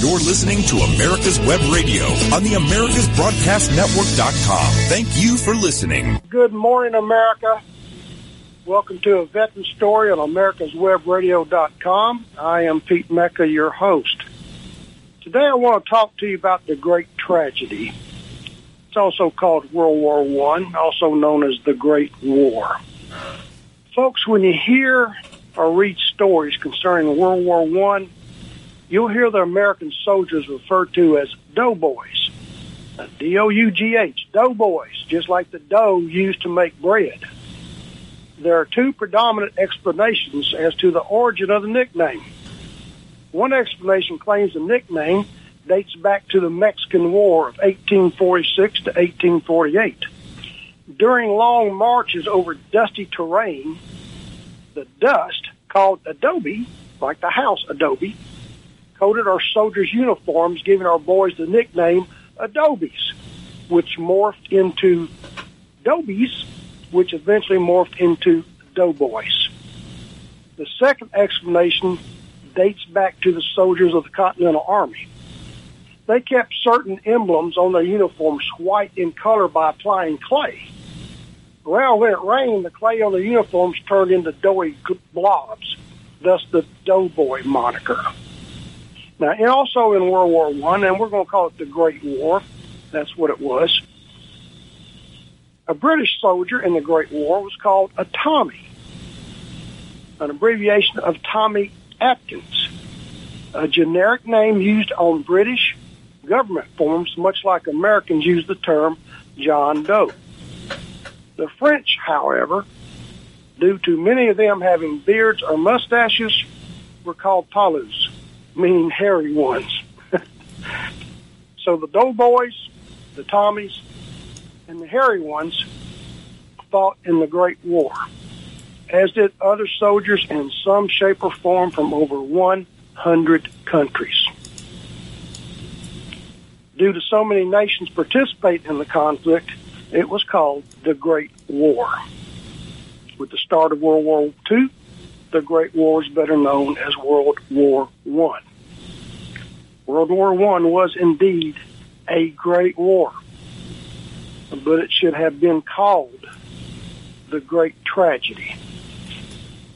You're listening to America's Web Radio on the AmericasBroadcastNetwork.com. Thank you for listening. Good morning, America. Welcome to a veteran story on AmericasWebRadio.com. I am Pete Mecca, your host. Today I want to talk to you about the Great Tragedy. It's also called World War One, also known as the Great War. Folks, when you hear or read stories concerning World War One, you'll hear the American soldiers referred to as doughboys. Uh, D O U G H, doughboys, just like the dough used to make bread. There are two predominant explanations as to the origin of the nickname. One explanation claims the nickname dates back to the Mexican War of 1846 to 1848. During long marches over dusty terrain, the dust, called adobe, like the house adobe, coated our soldiers' uniforms, giving our boys the nickname Adobes, which morphed into Dobies, which eventually morphed into Doughboys. The second explanation dates back to the soldiers of the Continental Army. They kept certain emblems on their uniforms white in color by applying clay. Well, when it rained, the clay on the uniforms turned into doughy blobs, thus the doughboy moniker. Now, and also in World War One, and we're going to call it the Great War. That's what it was. A British soldier in the Great War was called a Tommy, an abbreviation of Tommy Atkins, a generic name used on British government forms, much like Americans use the term John Doe. The French, however, due to many of them having beards or mustaches, were called Palus, meaning hairy ones. so the doughboys, the Tommies, and the hairy ones fought in the Great War, as did other soldiers in some shape or form from over 100 countries. Due to so many nations participating in the conflict, it was called the Great War. With the start of World War II, the Great War is better known as World War One. World War One was indeed a great war, but it should have been called the Great Tragedy.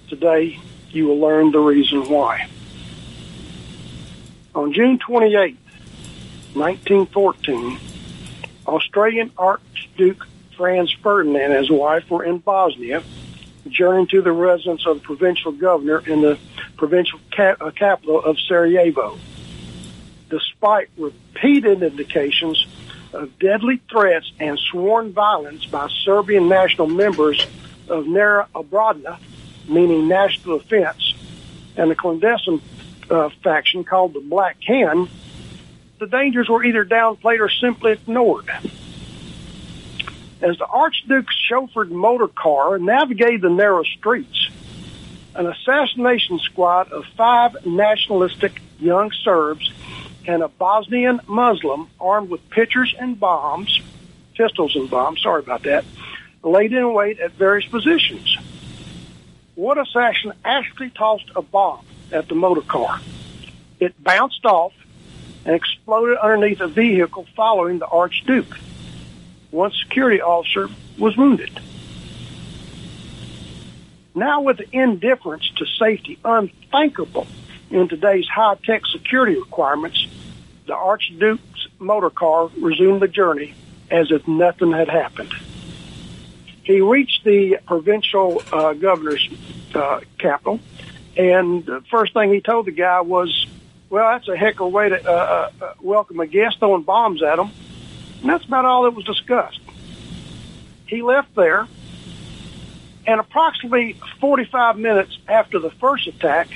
Today, you will learn the reason why. On June 28, 1914, Australian Archduke Franz Ferdinand and his wife were in Bosnia, journeying to the residence of the provincial governor in the provincial cap- uh, capital of Sarajevo. Despite repeated indications of deadly threats and sworn violence by Serbian national members of Nera Obradna, meaning national defense, and the clandestine uh, faction called the Black Hand, the dangers were either downplayed or simply ignored. As the Archduke's chauffeured motor car navigated the narrow streets, an assassination squad of five nationalistic young Serbs and a Bosnian Muslim armed with pitchers and bombs, pistols and bombs, sorry about that, laid in wait at various positions. One assassin actually tossed a bomb at the motor car. It bounced off and exploded underneath a vehicle following the Archduke. One security officer was wounded. Now, with the indifference to safety unthinkable in today's high tech security requirements, the Archduke's motor car resumed the journey as if nothing had happened. He reached the provincial uh, governor's uh, capital, and the first thing he told the guy was, Well, that's a heck of a way to uh, uh, welcome a guest throwing bombs at him. And that's about all that was discussed. He left there, and approximately 45 minutes after the first attack,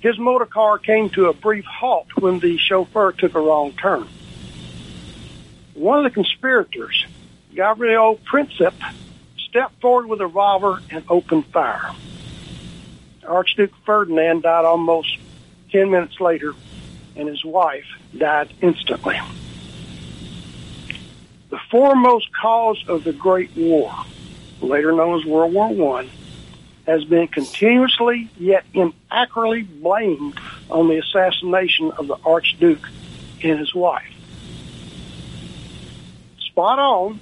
his motor car came to a brief halt when the chauffeur took a wrong turn. One of the conspirators, Gabriel Princip, stepped forward with a revolver and opened fire. Archduke Ferdinand died almost 10 minutes later, and his wife died instantly. The foremost cause of the Great War, later known as World War I, has been continuously yet inaccurately blamed on the assassination of the Archduke and his wife. Spot on,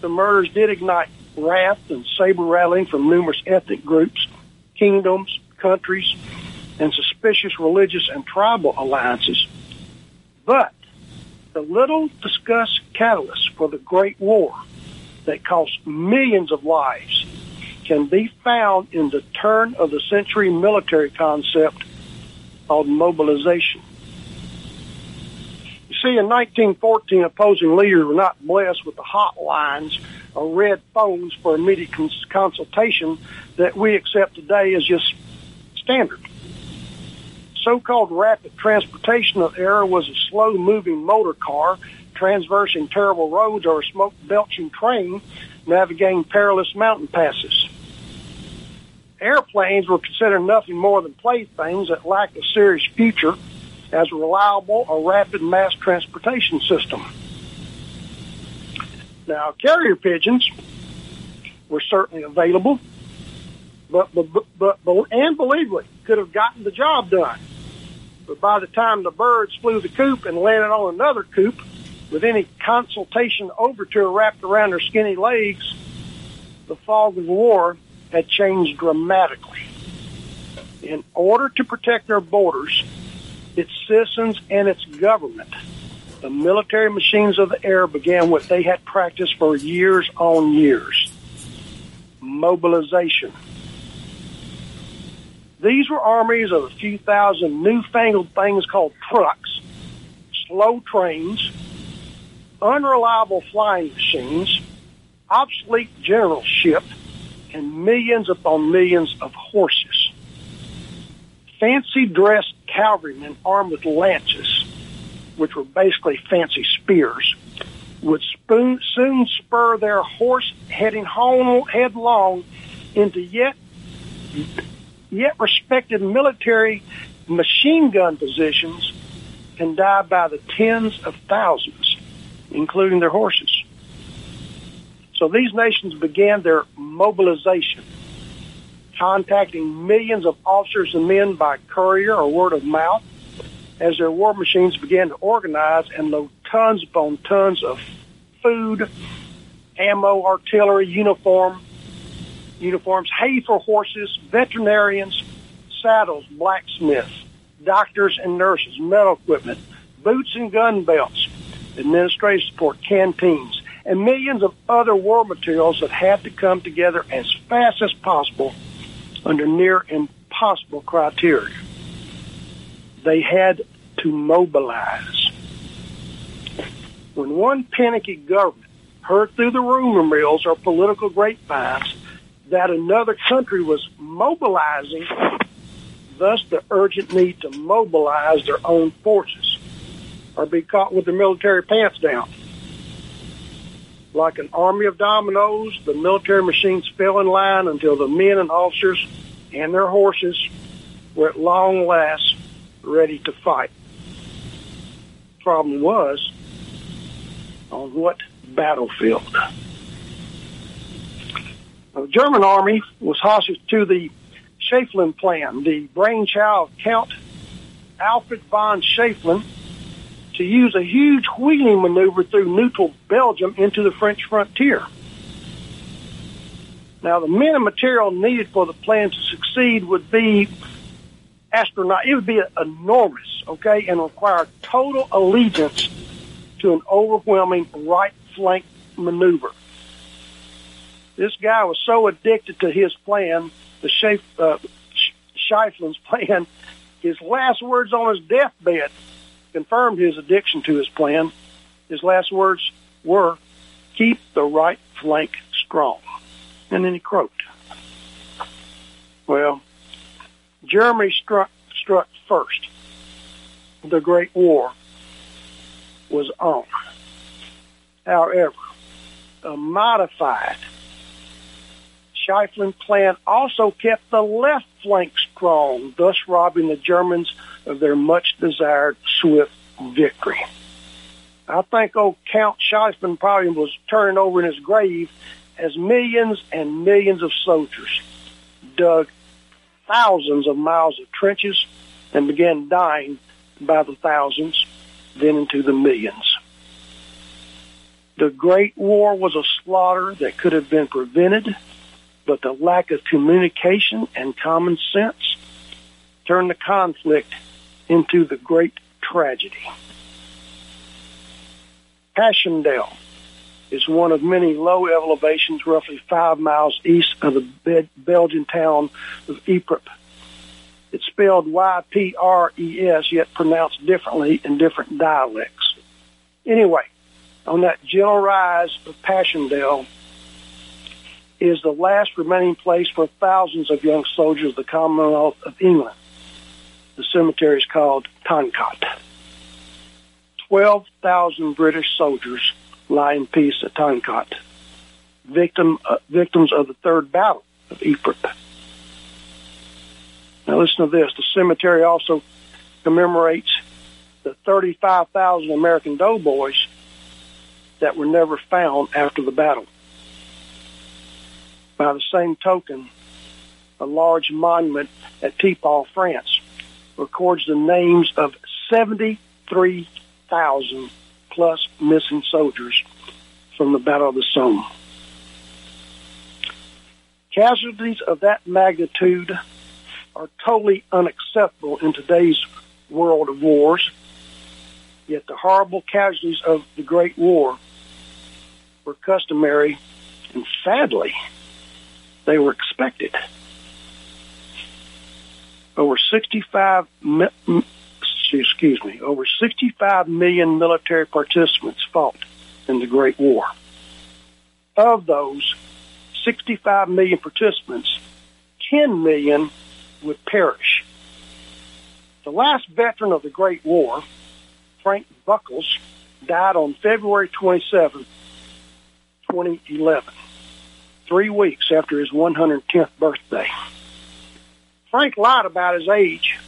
the murders did ignite wrath and saber rattling from numerous ethnic groups, kingdoms, countries, and suspicious religious and tribal alliances. But the little discussed catalyst for the Great War that cost millions of lives can be found in the turn of the century military concept called mobilization. You see, in 1914, opposing leaders were not blessed with the hotlines or red phones for immediate cons- consultation that we accept today as just standard. So-called rapid transportation of era was a slow-moving motor car transversing terrible roads or a smoke-belching train navigating perilous mountain passes. Airplanes were considered nothing more than playthings that lacked a serious future as a reliable or rapid mass transportation system. Now, carrier pigeons were certainly available, but, but, but, but and believably could have gotten the job done. But by the time the birds flew the coop and landed on another coop, with any consultation overture wrapped around their skinny legs, the fog of war had changed dramatically. In order to protect their borders, its citizens, and its government, the military machines of the air began what they had practiced for years on years mobilization. These were armies of a few thousand newfangled things called trucks, slow trains, unreliable flying machines, obsolete generalship, and millions upon millions of horses. Fancy dressed cavalrymen armed with lances, which were basically fancy spears, would spoon, soon spur their horse heading home headlong into yet yet respected military machine gun positions and die by the tens of thousands, including their horses. So these nations began their mobilization, contacting millions of officers and men by courier or word of mouth as their war machines began to organize and load tons upon tons of food, ammo, artillery, uniform, uniforms, hay for horses, veterinarians, saddles, blacksmiths, doctors and nurses, metal equipment, boots and gun belts, administrative support, canteens, and millions of other war materials that had to come together as fast as possible under near impossible criteria. They had to mobilize. When one panicky government heard through the rumor mills or political grapevines that another country was mobilizing, thus the urgent need to mobilize their own forces or be caught with their military pants down. Like an army of dominoes, the military machines fell in line until the men and officers and their horses were at long last ready to fight. Problem was, on what battlefield? The German army was hostage to the Schlieffen plan, the brainchild of Count Alfred von Schlieffen to use a huge wheeling maneuver through neutral Belgium into the French frontier. Now, the men and material needed for the plan to succeed would be astronaut. It would be enormous, okay, and require total allegiance to an overwhelming right flank maneuver. This guy was so addicted to his plan, the Schaef, uh, plan, his last words on his deathbed confirmed his addiction to his plan. His last words were, keep the right flank strong. And then he croaked. Well, Germany struck, struck first. The Great War was on. However, a modified Schlieffen plan also kept the left flank strong, thus robbing the Germans of their much desired swift victory. I think old Count Schlieffen probably was turning over in his grave as millions and millions of soldiers dug thousands of miles of trenches and began dying by the thousands, then into the millions. The Great War was a slaughter that could have been prevented, but the lack of communication and common sense turned the conflict into the great tragedy. Passchendaele is one of many low elevations roughly five miles east of the Belgian town of Ypres. It's spelled Y-P-R-E-S, yet pronounced differently in different dialects. Anyway, on that gentle rise of Passchendaele is the last remaining place for thousands of young soldiers of the Commonwealth of England. The cemetery is called Tyne Cot. 12,000 British soldiers lie in peace at Tyne Cot, victim, uh, victims of the Third Battle of Ypres. Now listen to this. The cemetery also commemorates the 35,000 American doughboys that were never found after the battle. By the same token, a large monument at Thiepval, France, records the names of 73,000 plus missing soldiers from the Battle of the Somme. Casualties of that magnitude are totally unacceptable in today's world of wars. Yet the horrible casualties of the Great War were customary and sadly, they were expected. Over 65 excuse me, over 65 million military participants fought in the Great War. Of those 65 million participants, 10 million would perish. The last veteran of the Great War, Frank Buckles, died on February 27, 2011, three weeks after his 110th birthday. Frank lied about his age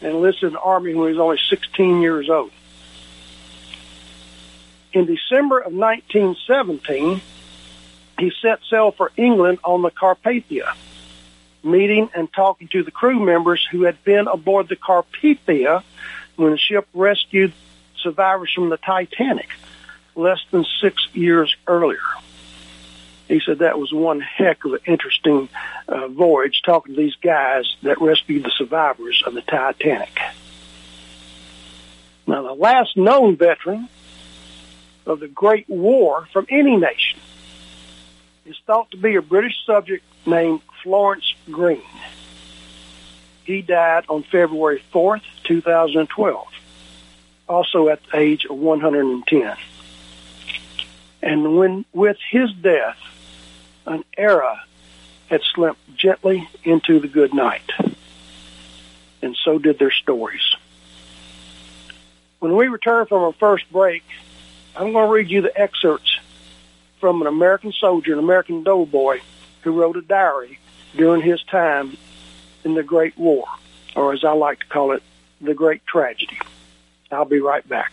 and enlisted in the Army when he was only 16 years old. In December of 1917, he set sail for England on the Carpathia, meeting and talking to the crew members who had been aboard the Carpathia when the ship rescued survivors from the Titanic less than six years earlier. He said that was one heck of an interesting uh, voyage talking to these guys that rescued the survivors of the Titanic. Now, the last known veteran of the Great War from any nation is thought to be a British subject named Florence Green. He died on February 4th, 2012, also at the age of 110. And when, with his death, an era had slipped gently into the good night. And so did their stories. When we return from our first break, I'm going to read you the excerpts from an American soldier, an American doughboy, who wrote a diary during his time in the Great War, or as I like to call it, the Great Tragedy. I'll be right back.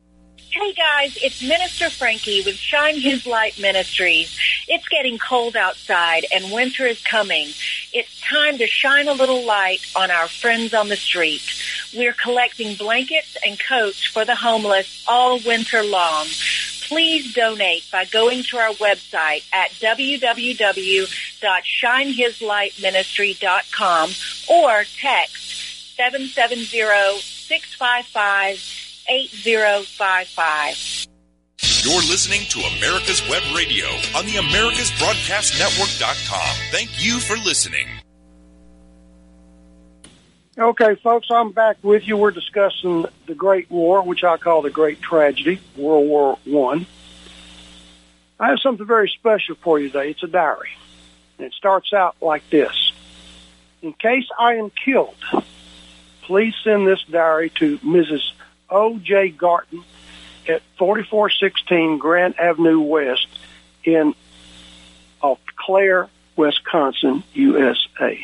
Hey guys, it's Minister Frankie with Shine His Light Ministries. It's getting cold outside and winter is coming. It's time to shine a little light on our friends on the street. We're collecting blankets and coats for the homeless all winter long. Please donate by going to our website at www.shinehislightministry.com or text 770 655 8055. You're listening to America's Web Radio on the AmericasBroadcastNetwork.com. Thank you for listening. Okay, folks, I'm back with you. We're discussing the Great War, which I call the Great Tragedy, World War One. I. I have something very special for you today. It's a diary. And it starts out like this. In case I am killed, please send this diary to Mrs. O.J. Garton at 4416 Grant Avenue West in Eau Claire, Wisconsin, USA.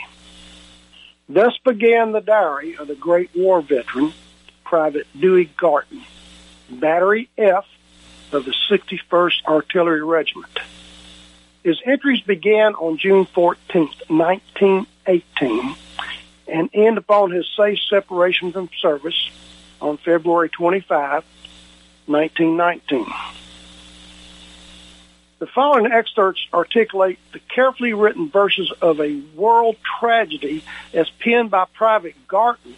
Thus began the diary of the great war veteran, Private Dewey Garton, Battery F of the 61st Artillery Regiment. His entries began on June 14, 1918, and end upon his safe separation from service on February 25, 1919. The following excerpts articulate the carefully written verses of a world tragedy as penned by Private Garton,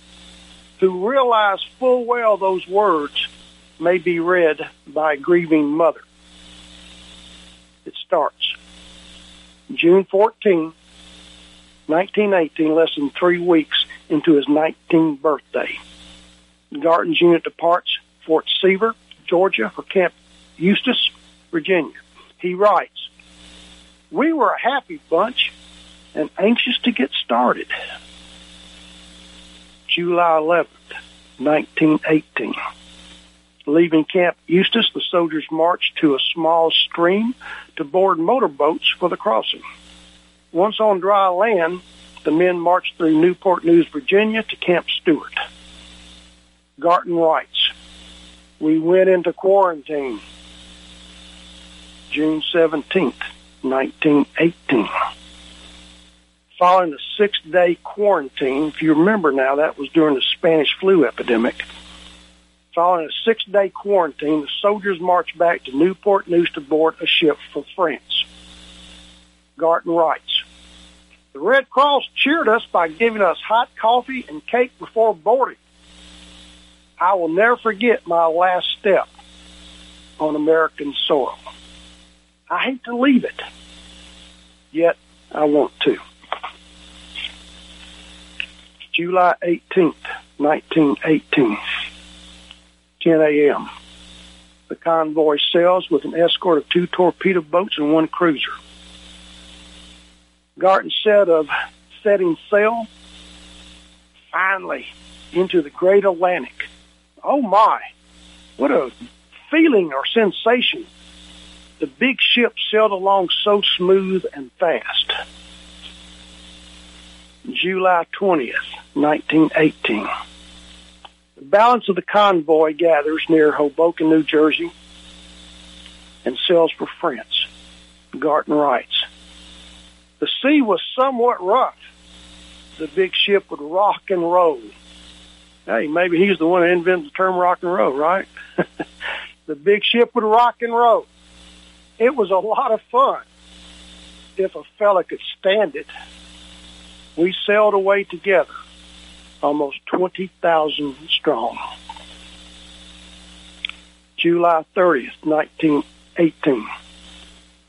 who realized full well those words may be read by a grieving mother. It starts June 14, 1918, less than three weeks into his 19th birthday. Garton's unit departs Fort Seaver, Georgia for Camp Eustis, Virginia. He writes, We were a happy bunch and anxious to get started. July 11th, 1918. Leaving Camp Eustis, the soldiers marched to a small stream to board motorboats for the crossing. Once on dry land, the men marched through Newport News, Virginia to Camp Stuart. Garton writes, We went into quarantine June 17th, 1918. Following a six-day quarantine, if you remember now, that was during the Spanish flu epidemic. Following a six-day quarantine, the soldiers marched back to Newport News to board a ship for France. Garton writes, The Red Cross cheered us by giving us hot coffee and cake before boarding. I will never forget my last step on American soil. I hate to leave it, yet I want to. July 18th, 1918, 10 a.m. The convoy sails with an escort of two torpedo boats and one cruiser. Garton said of setting sail, finally, into the great Atlantic. Oh my, what a feeling or sensation the big ship sailed along so smooth and fast. July 20th, 1918. The balance of the convoy gathers near Hoboken, New Jersey, and sails for France. Garton writes, The sea was somewhat rough. The big ship would rock and roll. Hey, maybe he's the one that invented the term rock and roll, right? the big ship would rock and roll. It was a lot of fun if a fella could stand it. We sailed away together, almost 20,000 strong. July 30th, 1918.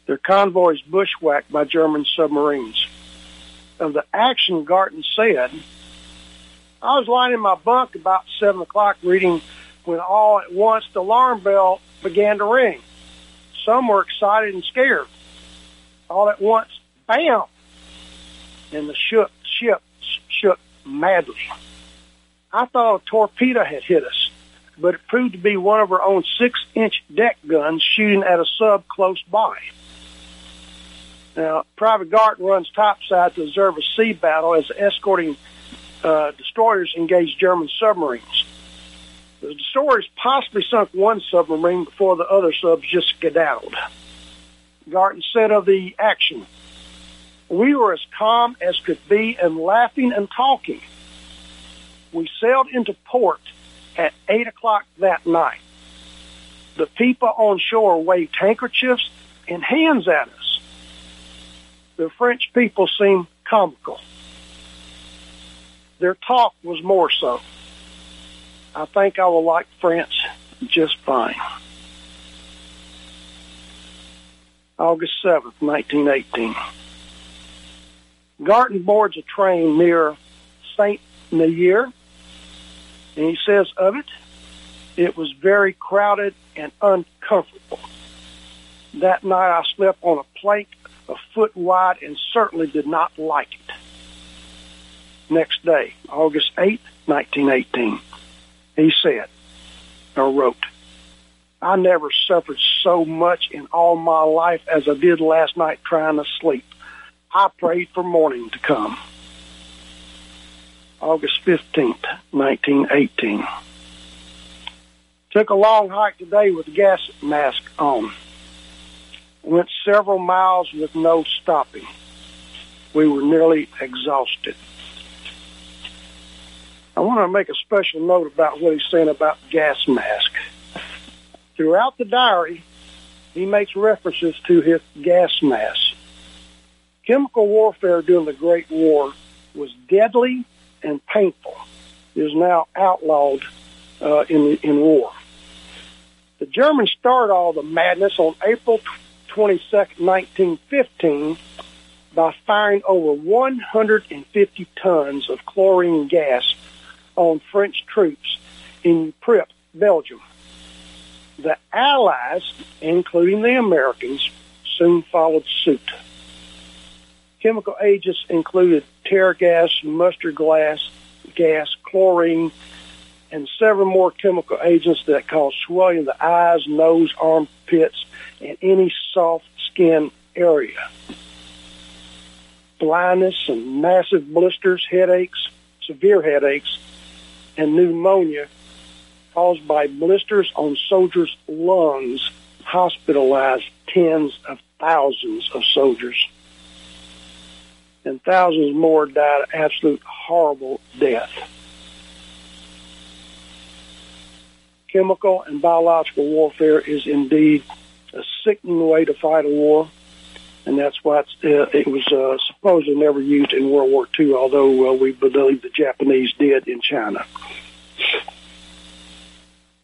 Their convoys bushwhacked by German submarines. Of the action, Garton said, I was lying in my bunk about 7 o'clock reading when all at once the alarm bell began to ring. Some were excited and scared. All at once, bam! And the ship, ship shook madly. I thought a torpedo had hit us, but it proved to be one of our own six-inch deck guns shooting at a sub close by. Now, Private Garton runs topside to observe a sea battle as escorting uh, destroyers engaged German submarines. The destroyers possibly sunk one submarine before the other subs just skedaddled. Garton said of the action, we were as calm as could be and laughing and talking. We sailed into port at 8 o'clock that night. The people on shore waved handkerchiefs and hands at us. The French people seemed comical. Their talk was more so. I think I will like France just fine. August 7th, 1918. Garton boards a train near St. Nazaire, and he says of it, it was very crowded and uncomfortable. That night I slept on a plank a foot wide and certainly did not like it. Next day, August 8, 1918, he said, or wrote, I never suffered so much in all my life as I did last night trying to sleep. I prayed for morning to come. August 15th, 1918. Took a long hike today with gas mask on. Went several miles with no stopping. We were nearly exhausted. I want to make a special note about what he's saying about gas mask. Throughout the diary, he makes references to his gas mask. Chemical warfare during the Great War was deadly and painful. It is now outlawed uh, in in war. The Germans started all the madness on April 22nd, 1915, by firing over 150 tons of chlorine gas on French troops in Ypres, Belgium. The Allies, including the Americans, soon followed suit. Chemical agents included tear gas, mustard gas, gas, chlorine, and several more chemical agents that cause swelling of the eyes, nose, armpits, and any soft skin area. Blindness and massive blisters, headaches, severe headaches, and pneumonia caused by blisters on soldiers' lungs hospitalized tens of thousands of soldiers. And thousands more died an absolute horrible death. Chemical and biological warfare is indeed a sickening way to fight a war, and that's why uh, it was uh, supposedly never used in World War II, although uh, we believe the Japanese did in China.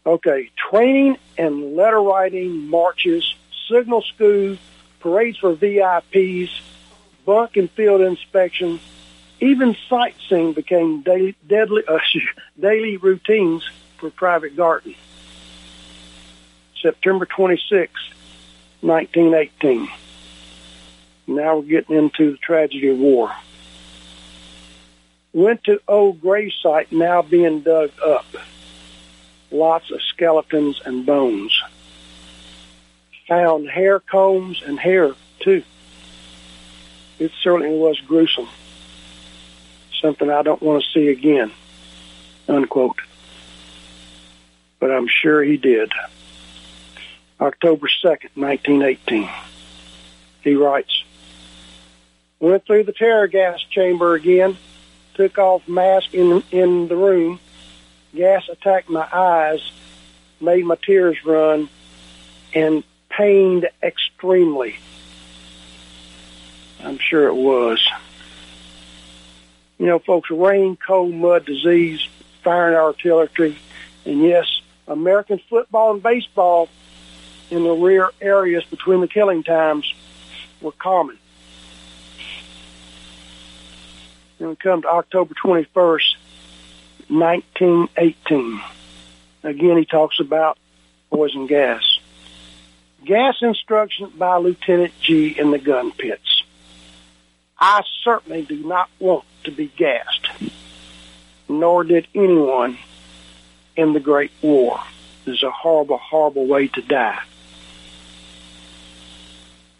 Okay, training and letter writing, marches, signal school, parades for VIPs, bunk and field inspection, even sightseeing became daily, deadly, uh, daily routines for Private Garton. September 26, 1918. Now we're getting into the tragedy of war. Went to old grave site now being dug up. Lots of skeletons and bones. Found hair combs and hair too. It certainly was gruesome. Something I don't want to see again. Unquote. But I'm sure he did. October 2nd, 1918. He writes, Went through the tear gas chamber again, took off mask in, in the room, gas attacked my eyes, made my tears run, and pained extremely. I'm sure it was. You know, folks, rain, cold, mud, disease, firing artillery, and yes, American football and baseball in the rear areas between the killing times were common. Then we come to October 21st, 1918. Again, he talks about poison gas. Gas instruction by Lieutenant G in the gun pits. I certainly do not want to be gassed, nor did anyone in the Great War. It is a horrible, horrible way to die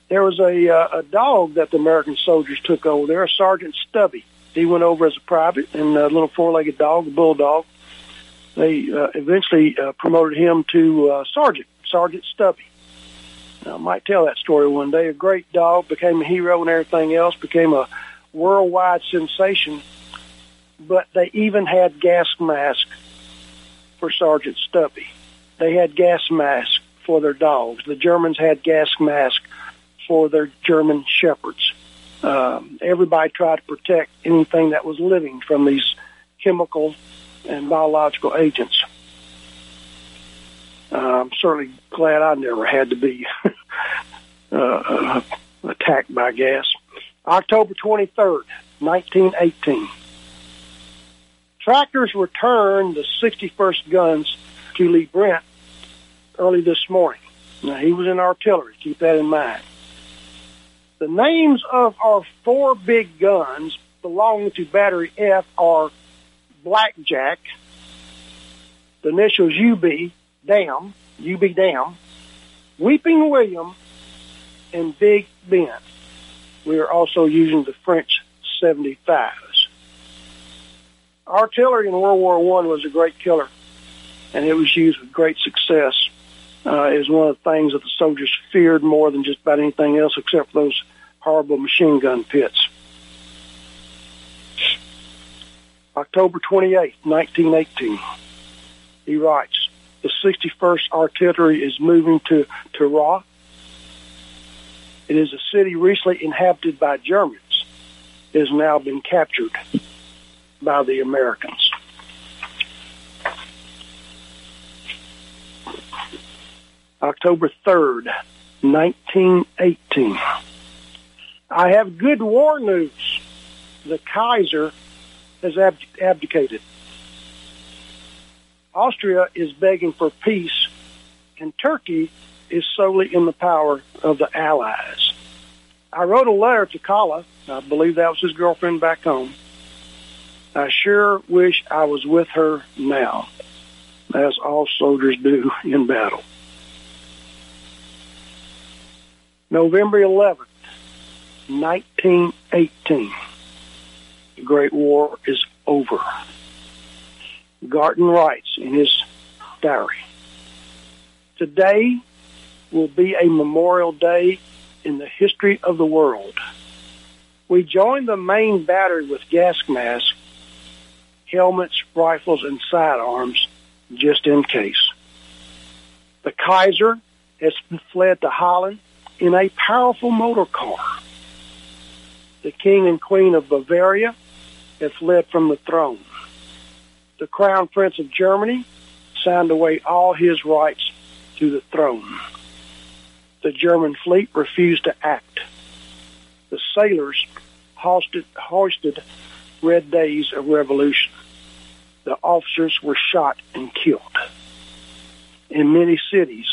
there was a uh, a dog that the American soldiers took over there, Sergeant Stubby. He went over as a private and a little four-legged dog, a bulldog. They uh, eventually uh, promoted him to uh, sergeant, Sergeant Stubby. Now, I might tell that story one day. A great dog became a hero and everything else, became a worldwide sensation. But they even had gas masks for Sergeant Stubby. They had gas masks for their dogs. The Germans had gas masks for their German shepherds. Um, everybody tried to protect anything that was living from these chemical and biological agents. Uh, I'm certainly glad I never had to be uh, attacked by gas. October 23rd, 1918. Trackers returned the 61st guns to Lee Brent early this morning. Now, he was in artillery. Keep that in mind. The names of our four big guns belonging to Battery F are Blackjack, the initials UB, Dam, UB Dam, Weeping William, and Big Ben. We are also using the French 75s. Artillery in World War One was a great killer, and it was used with great success. Uh, was one of the things that the soldiers feared more than just about anything else, except for those horrible machine gun pits. October 28, 1918. He writes, the 61st Artillery is moving to Tirah. It is a city recently inhabited by Germans. It has now been captured by the Americans. October 3rd, 1918. I have good war news. The Kaiser has ab- abdicated. Austria is begging for peace, and Turkey is solely in the power of the Allies. I wrote a letter to Kala. I believe that was his girlfriend back home. I sure wish I was with her now, as all soldiers do in battle. November 11th, 1918. The Great War is over. Garton writes in his diary, Today will be a memorial day in the history of the world. We joined the main battery with gas masks, helmets, rifles, and sidearms just in case. The Kaiser has fled to Holland in a powerful motor car. The King and Queen of Bavaria have fled from the throne. The Crown Prince of Germany signed away all his rights to the throne. The German fleet refused to act. The sailors hoisted, hoisted red days of revolution. The officers were shot and killed. In many cities,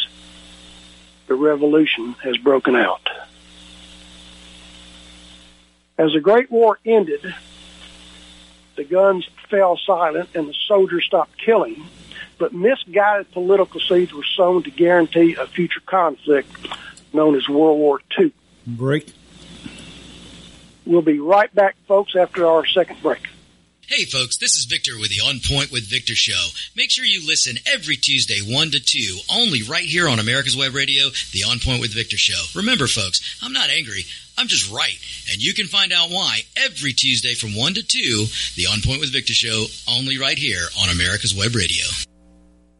the revolution has broken out. As the Great War ended, the guns fell silent and the soldiers stopped killing, but misguided political seeds were sown to guarantee a future conflict known as World War II. Break. We'll be right back, folks, after our second break. Hey folks, this is Victor with the On Point with Victor show. Make sure you listen every Tuesday 1 to 2, only right here on America's Web Radio, the On Point with Victor show. Remember folks, I'm not angry, I'm just right. And you can find out why every Tuesday from 1 to 2, the On Point with Victor show, only right here on America's Web Radio.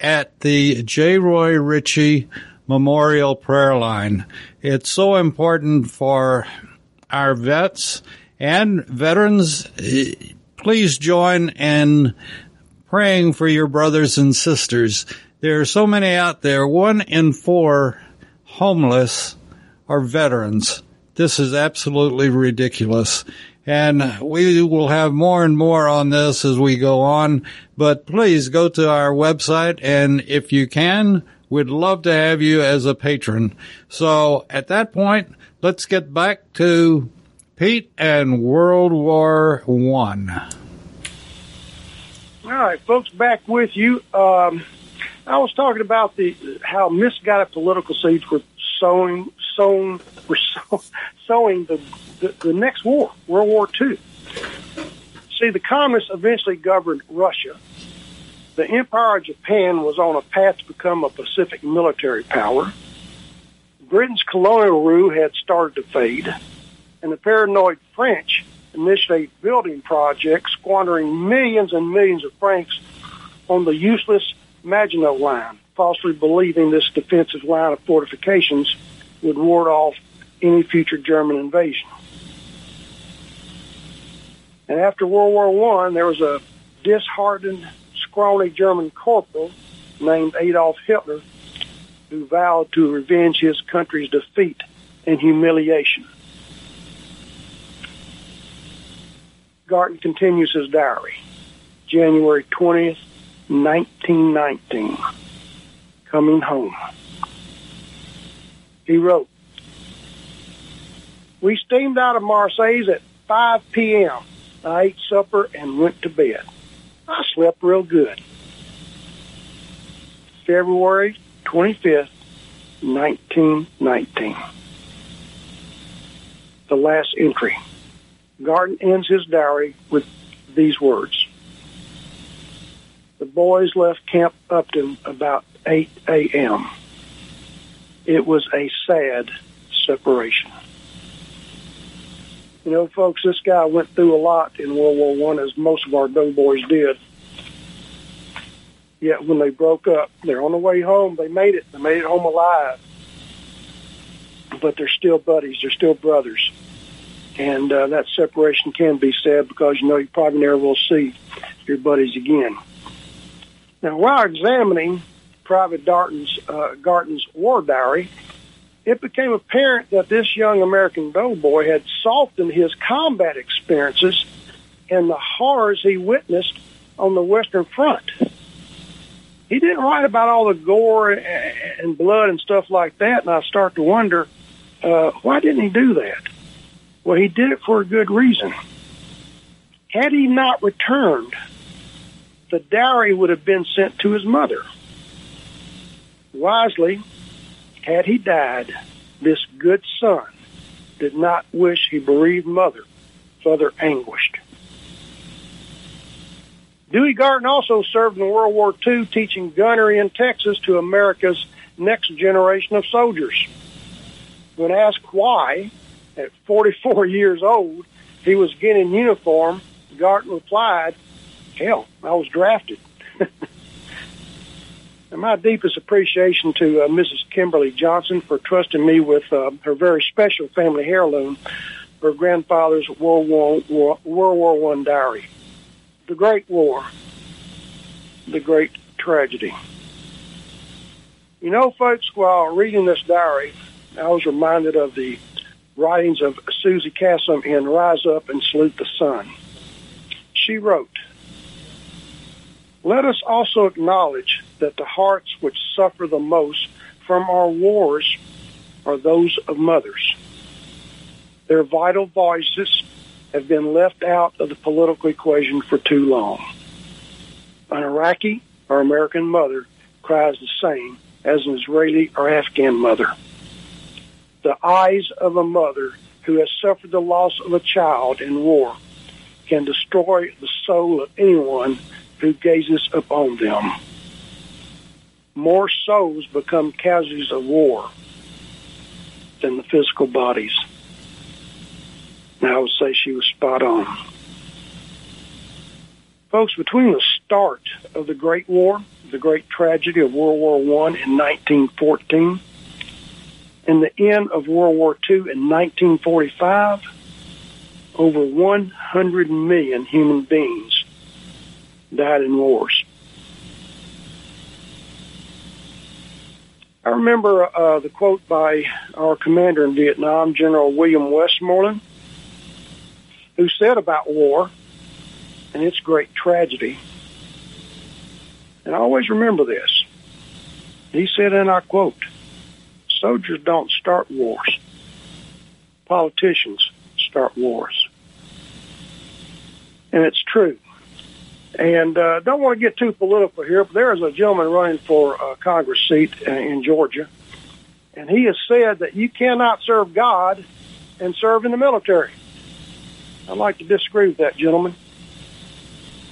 at the J. Roy Ritchie Memorial Prayer Line. It's so important for our vets and veterans. Please join in praying for your brothers and sisters. There are so many out there. One in four homeless are veterans. This is absolutely ridiculous. And we will have more and more on this as we go on. But please go to our website and if you can, we'd love to have you as a patron. So at that point, let's get back to Pete and World War One. All right, folks, back with you. Um, I was talking about the how misguided political seeds were sowing, sown, were sow, sowing the, the the next war, World War II. See, the communists eventually governed Russia. The Empire of Japan was on a path to become a Pacific military power. Britain's colonial rule had started to fade, and the paranoid French initiated building projects, squandering millions and millions of francs on the useless Maginot Line, falsely believing this defensive line of fortifications would ward off any future German invasion. And after World War One, there was a disheartened, scrawny German corporal named Adolf Hitler who vowed to revenge his country's defeat and humiliation. Garton continues his diary. January 20th, 1919. Coming home. He wrote, We steamed out of Marseilles at 5 p.m. I ate supper and went to bed. I slept real good. February 25th, 1919. The last entry. Garton ends his diary with these words. The boys left Camp Upton about 8 a.m. It was a sad separation. You know, folks, this guy went through a lot in World War One, as most of our doughboys did. Yet when they broke up, they're on the way home. They made it. They made it home alive. But they're still buddies. They're still brothers. And uh, that separation can be sad because you know you probably never will see your buddies again. Now, while examining Private Darton's, uh, Garton's war diary, it became apparent that this young American doughboy had softened his combat experiences and the horrors he witnessed on the Western Front. He didn't write about all the gore and blood and stuff like that, and I start to wonder, uh, why didn't he do that? Well, he did it for a good reason. Had he not returned, the diary would have been sent to his mother. Wisely, had he died, this good son did not wish he bereaved mother further anguished. Dewey Garton also served in World War II teaching gunnery in Texas to America's next generation of soldiers. When asked why, at 44 years old, he was getting uniform, Garton replied, hell, I was drafted. and my deepest appreciation to uh, Mrs. Kimberly Johnson for trusting me with uh, her very special family heirloom, her grandfather's World War, War, World War One diary. The Great War, the Great Tragedy. You know, folks, while reading this diary, I was reminded of the writings of Suzy Kassem in Rise Up and Salute the Sun. She wrote, Let us also acknowledge that the hearts which suffer the most from our wars are those of mothers. Their vital voices have been left out of the political equation for too long. An Iraqi or American mother cries the same as an Israeli or Afghan mother the eyes of a mother who has suffered the loss of a child in war can destroy the soul of anyone who gazes upon them. More souls become casualties of war than the physical bodies. And I would say she was spot on. Folks, between the start of the Great War, the great tragedy of World War I in 1914, and the end of World War II in 1945, over 100 million human beings died in wars. I remember uh, the quote by our commander in Vietnam, General William Westmoreland, who said about war and its great tragedy. And I always remember this. He said, and I quote, soldiers don't start wars. Politicians start wars. And it's true. And uh, don't want to get too political here, but there is a gentleman running for a Congress seat in Georgia, and he has said that you cannot serve God and serve in the military. I'd like to disagree with that gentleman.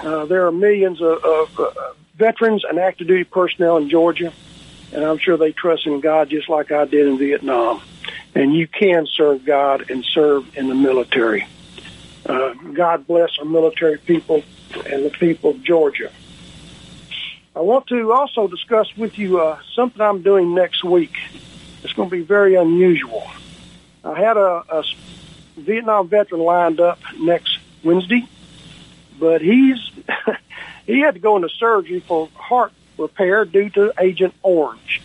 Uh, there are millions of, of uh, veterans and active duty personnel in Georgia and I'm sure they trust in God just like I did in Vietnam. and you can serve God and serve in the military. Uh, God bless our military people and the people of Georgia. I want to also discuss with you uh, something I'm doing next week. It's going to be very unusual. I had a, a Vietnam veteran lined up next Wednesday, but he's he had to go into surgery for heart repair due to Agent Orange.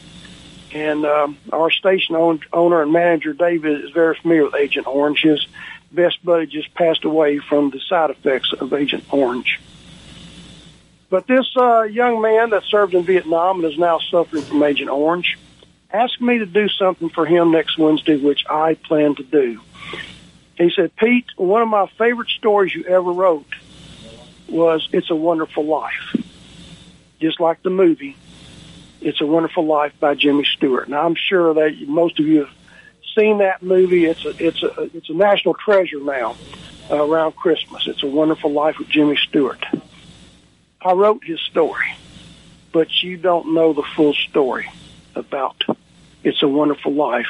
And um, our station own, owner and manager, David, is very familiar with Agent Orange. His best buddy just passed away from the side effects of Agent Orange. But this uh, young man that served in Vietnam and is now suffering from Agent Orange asked me to do something for him next Wednesday, which I plan to do. He said, Pete, one of my favorite stories you ever wrote was It's a Wonderful Life. Just like the movie, It's a Wonderful Life by Jimmy Stewart. Now, I'm sure that most of you have seen that movie. It's a, it's a, it's a national treasure now uh, around Christmas. It's a Wonderful Life with Jimmy Stewart. I wrote his story, but you don't know the full story about It's a Wonderful Life,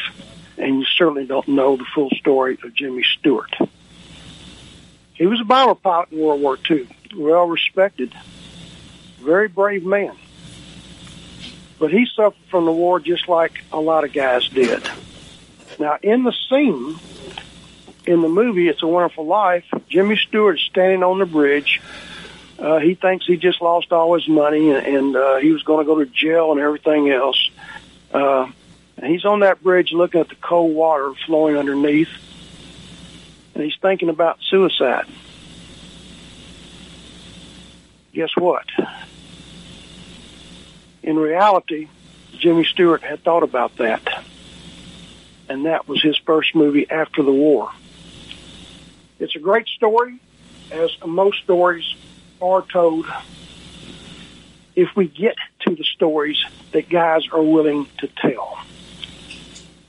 and you certainly don't know the full story of Jimmy Stewart. He was a bomber pilot in World War II, well respected, very brave man. But he suffered from the war just like a lot of guys did. Now, in the scene in the movie It's a Wonderful Life, Jimmy Stewart is standing on the bridge uh, he thinks he just lost all his money and, and uh, he was going to go to jail and everything else. Uh, and he's on that bridge looking at the cold water flowing underneath, and he's thinking about suicide. Guess what? In reality, Jimmy Stewart had thought about that. And that was his first movie after the war. It's a great story, as most stories are told if we get to the stories that guys are willing to tell.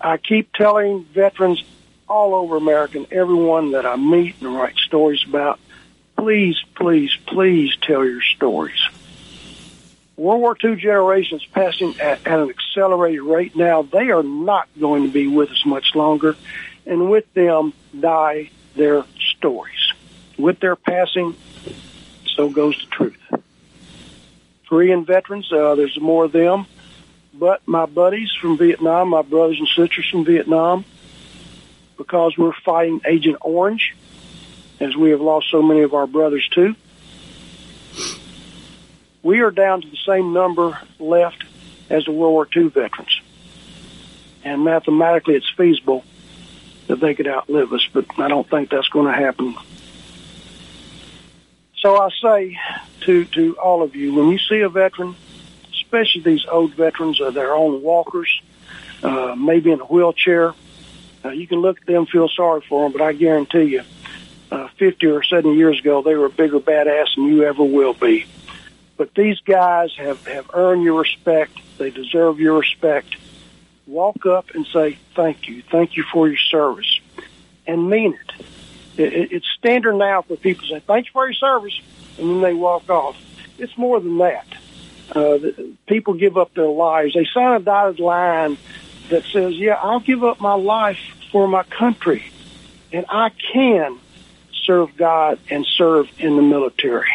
I keep telling veterans all over America and everyone that I meet and write stories about, please, please, please tell your stories. World War II generations passing at, at an accelerated rate now. They are not going to be with us much longer, and with them die their stories. With their passing, so goes the truth. Korean veterans, uh, there's more of them, but my buddies from Vietnam, my brothers and sisters from Vietnam, because we're fighting Agent Orange, as we have lost so many of our brothers too, we are down to the same number left as the World War II veterans. And mathematically, it's feasible that they could outlive us, but I don't think that's going to happen so I say to, to all of you, when you see a veteran, especially these old veterans, uh, they're on walkers, uh, maybe in a wheelchair, uh, you can look at them, feel sorry for them, but I guarantee you, uh, 50 or 70 years ago, they were a bigger badass than you ever will be. But these guys have, have earned your respect. They deserve your respect. Walk up and say, thank you. Thank you for your service. And mean it it, it's standard now for people to say, thanks for your service, and then they walk off. It's more than that. Uh, the, people give up their lives. They sign a dotted line that says, yeah, I'll give up my life for my country, and I can serve God and serve in the military.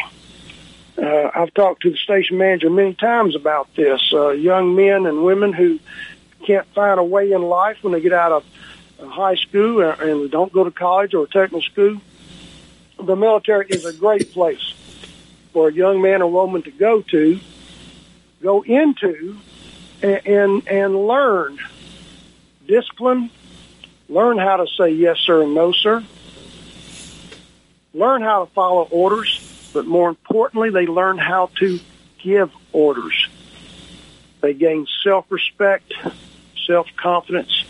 Uh, I've talked to the station manager many times about this. Uh, young men and women who can't find a way in life when they get out of high school and don't go to college or technical school, the military is a great place for a young man or woman to go to, go into, and and, and learn discipline, learn how to say yes sir and no sir, learn how to follow orders, but more importantly, they learn how to give orders. They gain self-respect, self-confidence,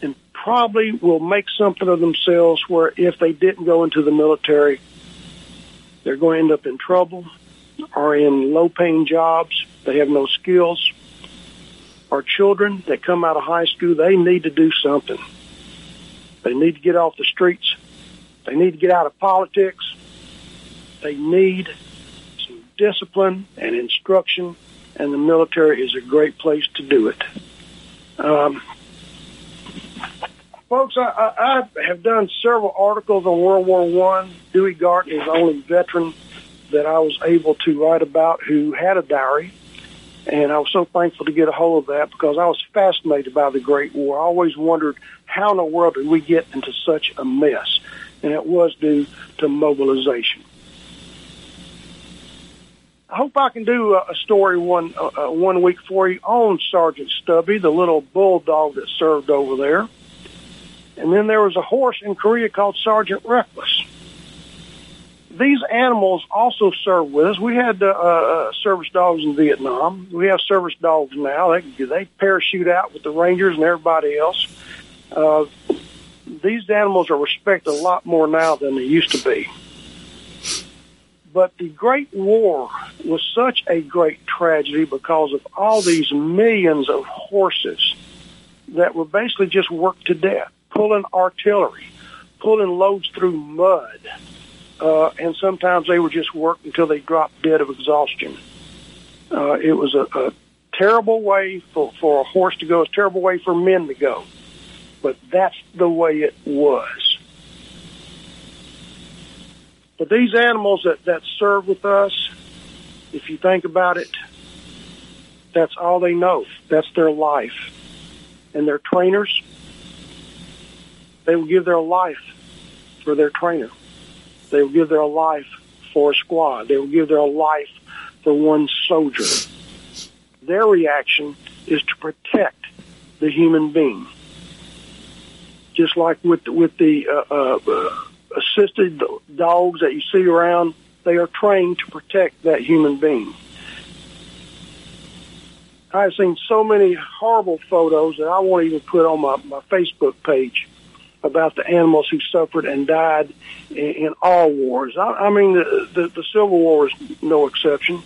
And probably will make something of themselves where if they didn't go into the military, they're going to end up in trouble or in low paying jobs. They have no skills. Our children that come out of high school, they need to do something. They need to get off the streets. They need to get out of politics. They need some discipline and instruction and the military is a great place to do it. Um, folks, I, I, I have done several articles on World War One. Dewey Garton is the only veteran that I was able to write about who had a diary. And I was so thankful to get a hold of that because I was fascinated by the Great War. I always wondered how in the world did we get into such a mess? And it was due to mobilization. I hope I can do a, story one uh, uh, one week for you on Sergeant Stubby, the little bulldog that served over there. And then there was a horse in Korea called Sergeant Reckless these animals also served with us. We had uh, uh, service dogs in Vietnam. We have service dogs now. They, they parachute out with the Rangers and everybody else. These animals are respected a lot more now than they used to be. But the Great War was such a great tragedy because of all these millions of horses that were basically just worked to death, pulling artillery, pulling loads through mud uh, and sometimes they were just worked until they dropped dead of exhaustion. Uh, it was a, a terrible way for, for a horse to go, a terrible way for men to go. But that's the way it was. But these animals that, that serve with us, if you think about it, that's all they know. That's their life. And their trainers, they will give their life for their trainer. They will give their life for a squad. They will give their life for one soldier. Their reaction is to protect the human being. Just like with with the uh, uh, assisted dogs that you see around, they are trained to protect that human being. I've seen so many horrible photos that I won't even put on my, my Facebook page about the animals who suffered and died in, in all wars. I, I mean, the, the, the Civil War is no exception.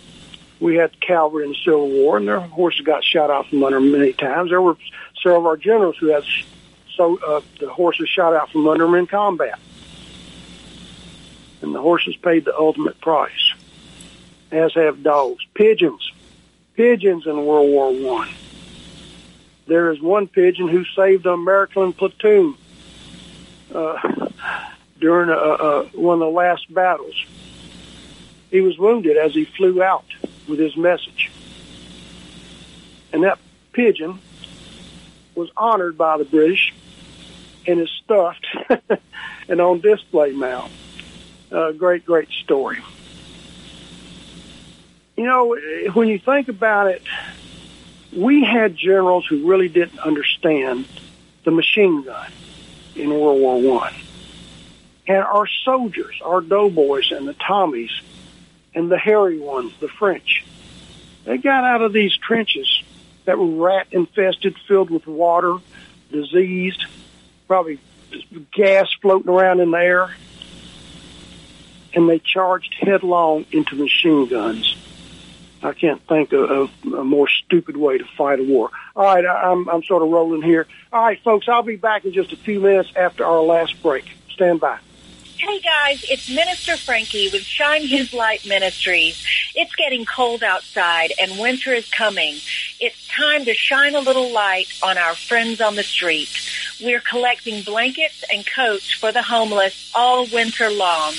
We had cavalry in the Civil War, and their horses got shot out from under many times. There were several of our generals who had so uh, the horses shot out from under them in combat, and the horses paid the ultimate price, as have dogs, pigeons, pigeons in World War One. There is one pigeon who saved an American platoon uh, during a, a, one of the last battles. He was wounded as he flew out with his message. And that pigeon was honored by the British and is stuffed and on display now. Uh, great, great story. You know, when you think about it, we had generals who really didn't understand the machine gun in World War One. And our soldiers, our doughboys and the Tommies and the hairy ones, the French, they got out of these trenches that were rat infested, filled with water, diseased, probably gas floating around in the air, and they charged headlong into machine guns. I can't think of, of a more stupid way to fight a war. All right, I'm, I'm sort of rolling here. All right, folks, I'll be back in just a few minutes after our last break. Stand by. Hey guys, it's Minister Frankie with Shine His Light Ministries. It's getting cold outside and winter is coming. It's time to shine a little light on our friends on the street. We're collecting blankets and coats for the homeless all winter long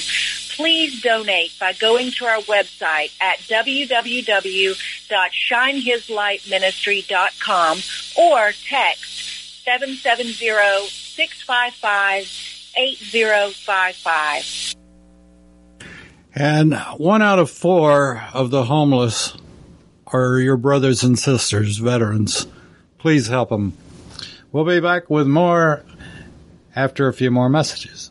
please donate by going to our website at www.shinehislightministry.com or text 770-655-8055. And one out of four of the homeless are your brothers and sisters, veterans. Please help them. We'll be back with more after a few more messages.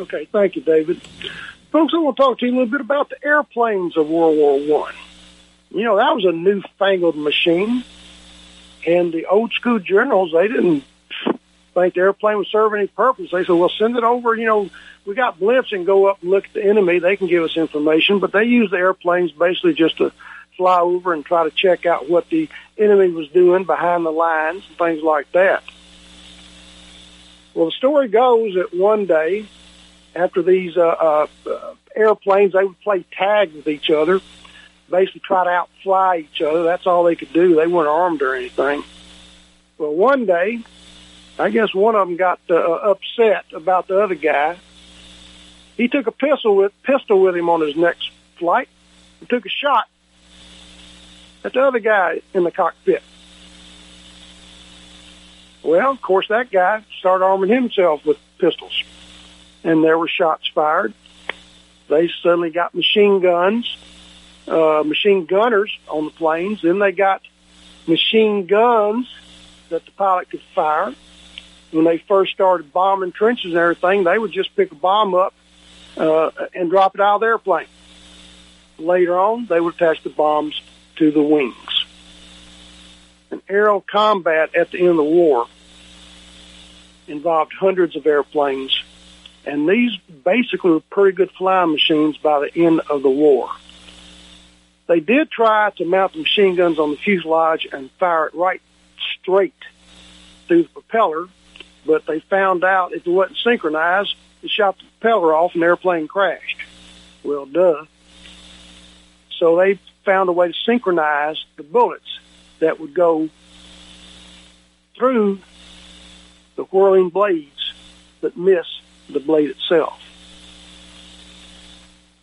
Okay, thank you, David. Folks, I want to talk to you a little bit about the airplanes of World War One. You know, that was a newfangled machine, and the old school generals, they didn't think the airplane would serve any purpose. They said, well, send it over, you know, we got blimps and go up and look at the enemy. They can give us information, but they use the airplanes basically just to fly over and try to check out what the enemy was doing behind the lines and things like that. Well, the story goes that one day, after these uh, uh, airplanes, they would play tag with each other, basically try to outfly each other. That's all they could do. They weren't armed or anything. Well, one day, I guess one of them got uh, upset about the other guy. He took a pistol with pistol with him on his next flight and took a shot at the other guy in the cockpit. Well, of course, that guy started arming himself with pistols, and there were shots fired. They suddenly got machine guns, uh, machine gunners on the planes. Then they got machine guns that the pilot could fire. When they first started bombing trenches and everything, they would just pick a bomb up uh, and drop it out of the airplane. Later on, they would attach the bombs to the wings. An aerial combat at the end of the war involved hundreds of airplanes, and these basically were pretty good flying machines by the end of the war. They did try to mount the machine guns on the fuselage and fire it right straight through the propeller, but they found out if it wasn't synchronized, it shot the propeller off and the airplane crashed. Well, duh. So they found a way to synchronize the bullets that would go through the whirling blades that miss the blade itself.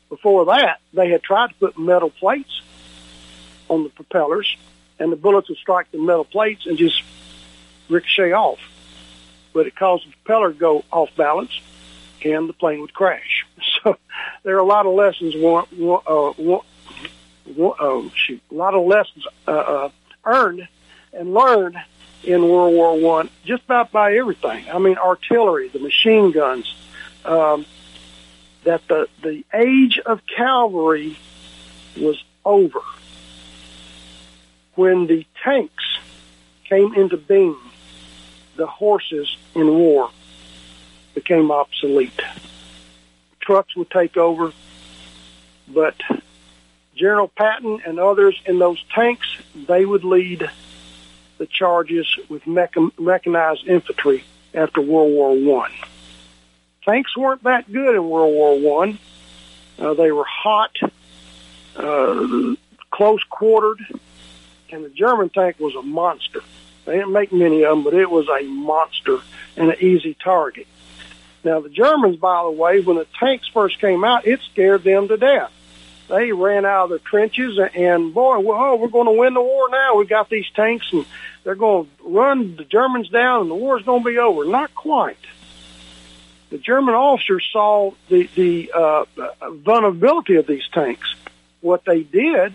Before that, they had tried to put metal plates on the propellers, and the bullets would strike the metal plates and just ricochet off. But it caused the propeller to go off balance, and the plane would crash. So there are a lot of lessons. One, uh, oh, shoot, a lot of lessons uh, uh, earned and learned in World War One, just about by everything. I mean, artillery, the machine guns. Um, that the the age of cavalry was over when the tanks came into being. The horses in war became obsolete. Trucks would take over, but General Patton and others in those tanks, they would lead the charges with mechanized infantry after World War One. Tanks weren't that good in World War One. Uh, they were hot, uh, close quartered, and the German tank was a monster. They didn't make many of them, but it was a monster and an easy target. Now the Germans, by the way, when the tanks first came out, it scared them to death they ran out of the trenches and boy, well, oh, we're going to win the war now. We got these tanks and they're going to run the Germans down and the war's going to be over. Not quite. The German officers saw the, the uh, vulnerability of these tanks. What they did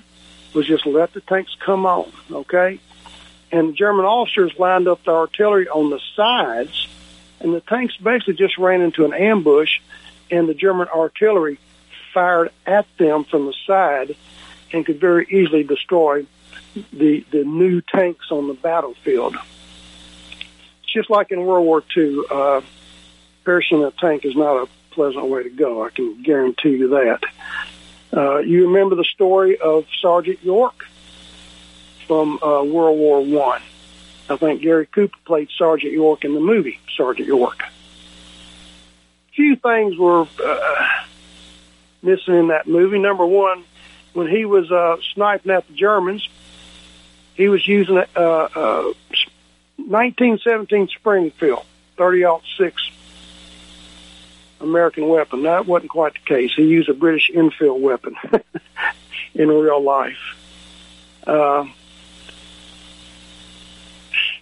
was just let the tanks come on, okay? And the German officers lined up the artillery on the sides and the tanks basically just ran into an ambush and the German artillery fired at them from the side and could very easily destroy the the new tanks on the battlefield. Just like in World War II, uh, perishing a tank is not a pleasant way to go. I can guarantee you that. Uh, you remember the story of Sergeant York from uh, World War One. I. I think Gary Cooper played Sergeant York in the movie Sergeant York. Few things were uh, missing in that movie. Number one, when he was uh, sniping at the Germans, he was using a uh, uh, 1917 Springfield 30-06 American weapon. That wasn't quite the case. He used a British Enfield weapon in real life. Uh,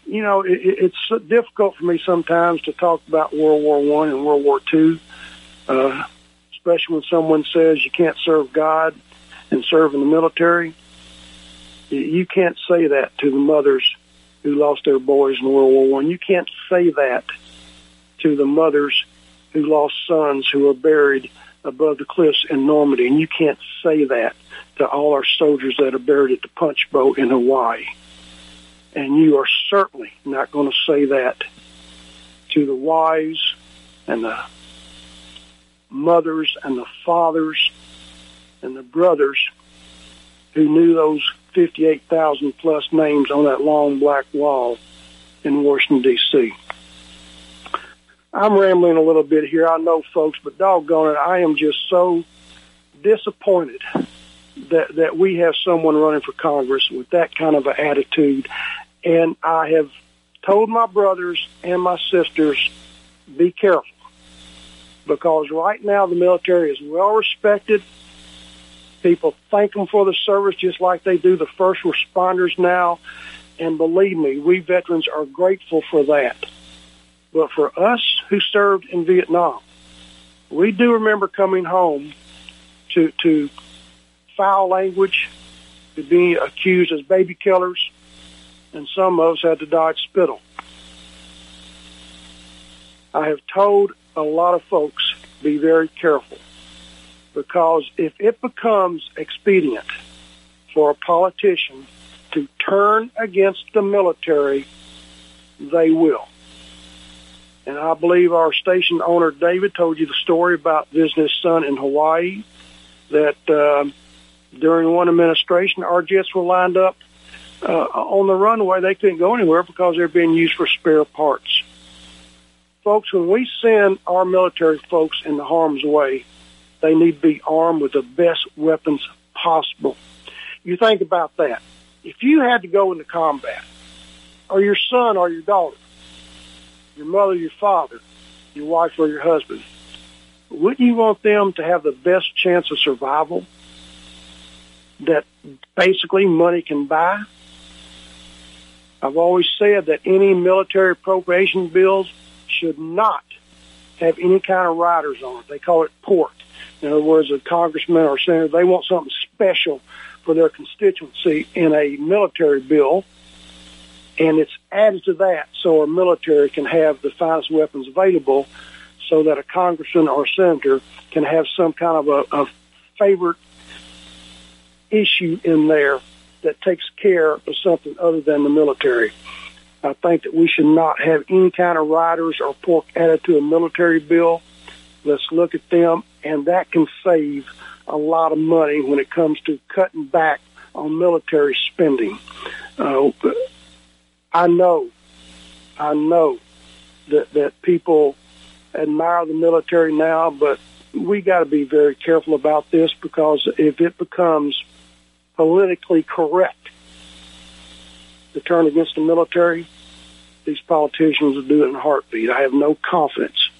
you know, it, it's difficult for me sometimes to talk about World War One and World War Two, uh, especially when someone says you can't serve God and serve in the military. You can't say that to the mothers who lost their boys in World War One. You can't say that to the mothers who lost sons who are buried above the cliffs in Normandy, and you can't say that to all our soldiers that are buried at the Punch Bowl in Hawaii. And you are certainly not going to say that to the wives and the mothers and the fathers and the brothers who knew those 58,000 plus names on that long black wall in Washington, D.C. I'm rambling a little bit here, I know, folks, but doggone it, I am just so disappointed that that we have someone running for Congress with that kind of an attitude. And I have told my brothers and my sisters, be careful, because right now the military is well respected. People thank them for the service just like they do the first responders now. And believe me, we veterans are grateful for that. But for us who served in Vietnam, we do remember coming home to, to foul language, to be accused as baby killers, and some of us had to dodge spittle. I have told a lot of folks be very careful because if it becomes expedient for a politician to turn against the military, they will. And I believe our station owner, David, told you the story about visiting his son in Hawaii, that uh, during one administration, our jets were lined up uh, on the runway. They couldn't go anywhere because they're being used for spare parts. Folks, when we send our military folks in the harm's way, they need to be armed with the best weapons possible. You think about that. If you had to go into combat, or your son or your daughter, your mother, your father, your wife, or your husband, wouldn't you want them to have the best chance of survival that basically money can buy? I've always said that any military appropriation bills should not have any kind of riders on it. They call it pork. In other words, a congressman or senator, they want something special for their constituency in a military bill, and it's added to that so our military can have the finest weapons available so that a congressman or senator can have some kind of a, a favorite issue in there that takes care of something other than the military. I think that we should not have any kind of riders or pork added to a military bill. Let's look at them, and that can save a lot of money when it comes to cutting back on military spending. Uh, I know, I know that that people admire the military now, but we got to be very careful about this because if it becomes politically correct to turn against the military, these politicians will do it in a heartbeat. I have no confidence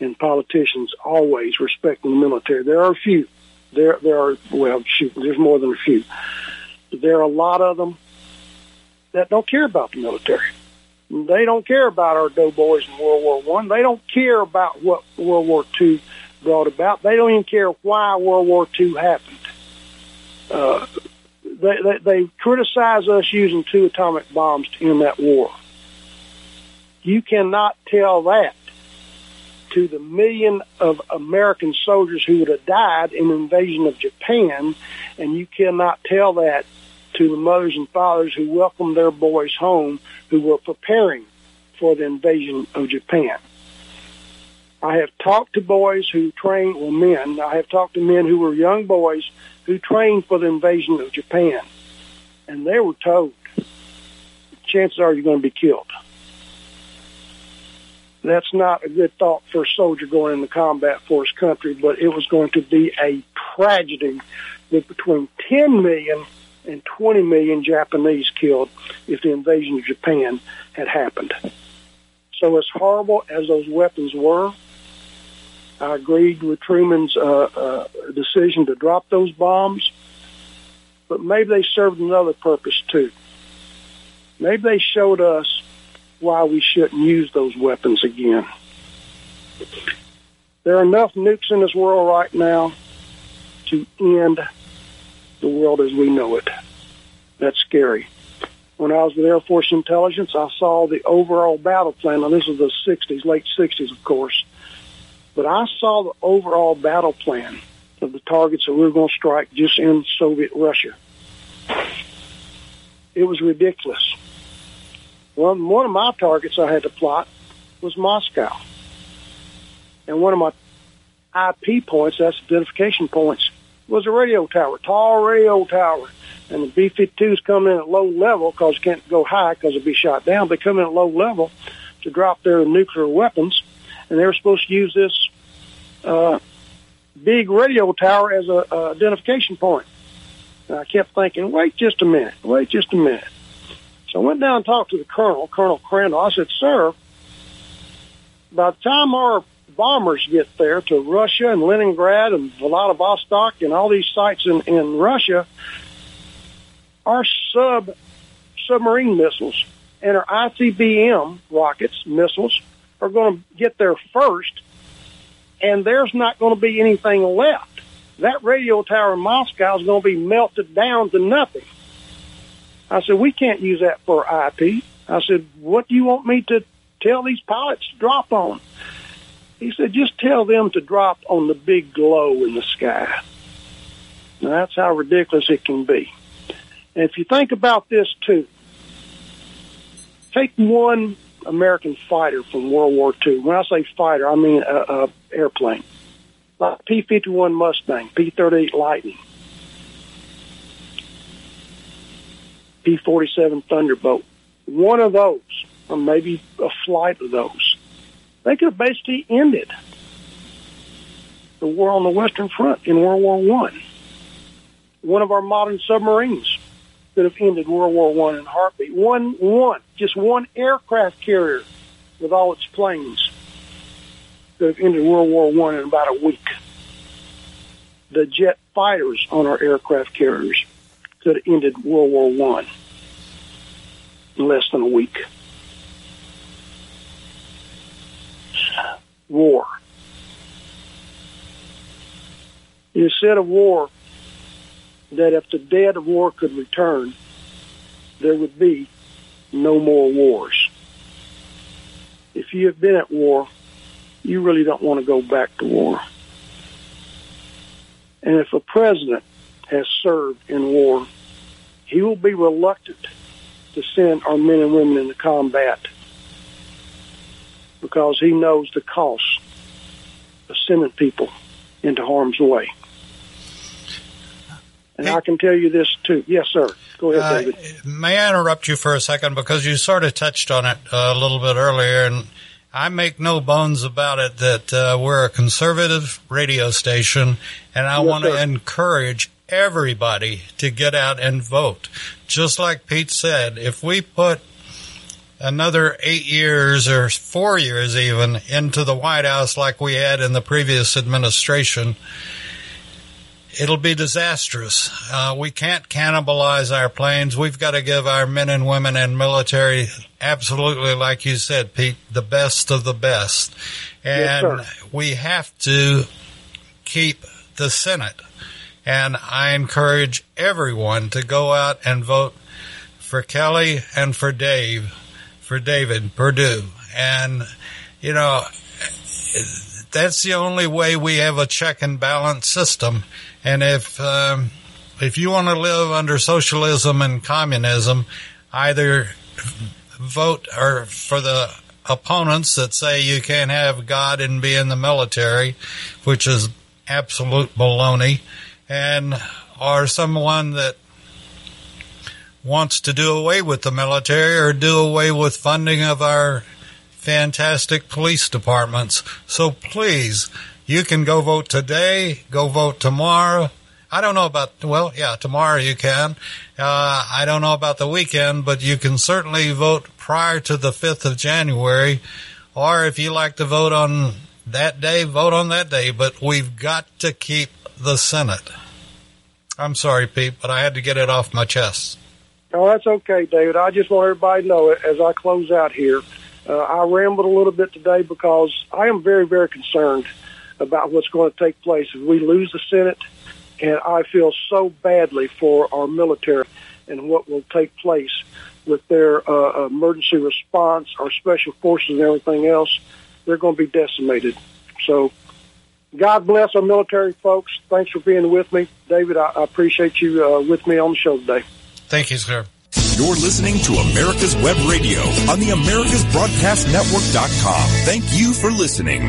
in politicians always respecting the military. There are a few. There, there are well, shoot, there's more than a few. There are a lot of them that don't care about the military. They don't care about our doughboys in World War One. They don't care about what World War Two brought about. They don't even care why World War Two happened. Uh, they, they, they criticize us using two atomic bombs to end that war. You cannot tell that to the million of American soldiers who would have died in the invasion of Japan, and you cannot tell that to the mothers and fathers who welcomed their boys home who were preparing for the invasion of Japan. I have talked to boys who trained, well, men. I have talked to men who were young boys who trained for the invasion of Japan. And they were told, chances are you're going to be killed. That's not a good thought for a soldier going into combat for his country, but it was going to be a tragedy with between 10 million and 20 million Japanese killed if the invasion of Japan had happened. So as horrible as those weapons were, I agreed with Truman's uh, uh, decision to drop those bombs, but maybe they served another purpose too. Maybe they showed us why we shouldn't use those weapons again. There are enough nukes in this world right now to end the world as we know it. That's scary. When I was with Air Force Intelligence, I saw the overall battle plan. Now, this is the 60s, late 60s, of course. But I saw the overall battle plan of the targets that we were going to strike just in Soviet Russia. It was ridiculous. One, one of my targets I had to plot was Moscow. And one of my IP points, that's identification points, was a radio tower, tall radio tower. And the B-52s come in at low level because you can't go high because it'd be shot down. They come in at low level to drop their nuclear weapons. And they were supposed to use this uh, big radio tower as a, a identification point. And I kept thinking, wait just a minute, wait just a minute. So I went down and talked to the colonel, Colonel Crandall. I said, sir, by the time our bombers get there to Russia and Leningrad and Vladivostok and all these sites in, in Russia, our sub submarine missiles and our ICBM rockets, missiles, are going to get there first, and there's not going to be anything left. That radio tower in Moscow is going to be melted down to nothing. I said, we can't use that for IP. I said, what do you want me to tell these pilots to drop on? He said, just tell them to drop on the big glow in the sky. Now, that's how ridiculous it can be. And if you think about this too, take one American fighter from World War II. When I say fighter, I mean a, a airplane, like P-51 Mustang, P-38 Lightning, P-47 Thunderbolt. One of those, or maybe a flight of those, they could have basically ended the war on the Western Front in World War One. One of our modern submarines could have ended World War One in a heartbeat. One, one, just one aircraft carrier with all its planes could have ended World War One in about a week. The jet fighters on our aircraft carriers could have ended World War One in less than a week. War. Instead of war that if the dead of war could return, there would be no more wars. If you have been at war, you really don't want to go back to war. And if a president has served in war, he will be reluctant to send our men and women into combat because he knows the cost of sending people into harm's way. And I can tell you this too. Yes, sir. Go ahead, Uh, David. may I interrupt you for a second because you sort of touched on it uh, a little bit earlier, and I make no bones about it that uh, we're a conservative radio station, and I Yes, want to encourage everybody to get out and vote. Just like Pete said, if we put another eight years or four years even into the White House like we had in the previous administration, it'll be disastrous. Uh, we can't cannibalize our planes. We've got to give our men and women and military absolutely, like you said, Pete, the best of the best. And sir. we have to keep the Senate. And I encourage everyone to go out and vote for Kelly and for Dave, for David Perdue. And, you know, that's the only way we have a check and balance system. And if um, if you want to live under socialism and communism, either vote or for the opponents that say you can't have God and be in the military, which is absolute baloney, and or someone that wants to do away with the military or do away with funding of our fantastic police departments. So please, you can go vote today, go vote tomorrow. I don't know about, well, yeah, tomorrow you can. Uh, I don't know about the weekend, but you can certainly vote prior to the 5th of January. Or if you like to vote on that day, vote on that day. But we've got to keep the Senate. I'm sorry, Pete, but I had to get it off my chest. No, that's okay, David. I just want everybody to know it as I close out here. Uh, I rambled a little bit today because I am very, very concerned about what's going to take place if we lose the Senate, and I feel so badly for our military and what will take place with their uh, emergency response, our special forces, and everything else. They're going to be decimated. So, God bless our military folks. Thanks for being with me, David. I, I appreciate you uh, with me on the show today. Thank you, sir. You're listening to America's Web Radio on the AmericasBroadcastNetwork.com. Thank you for listening.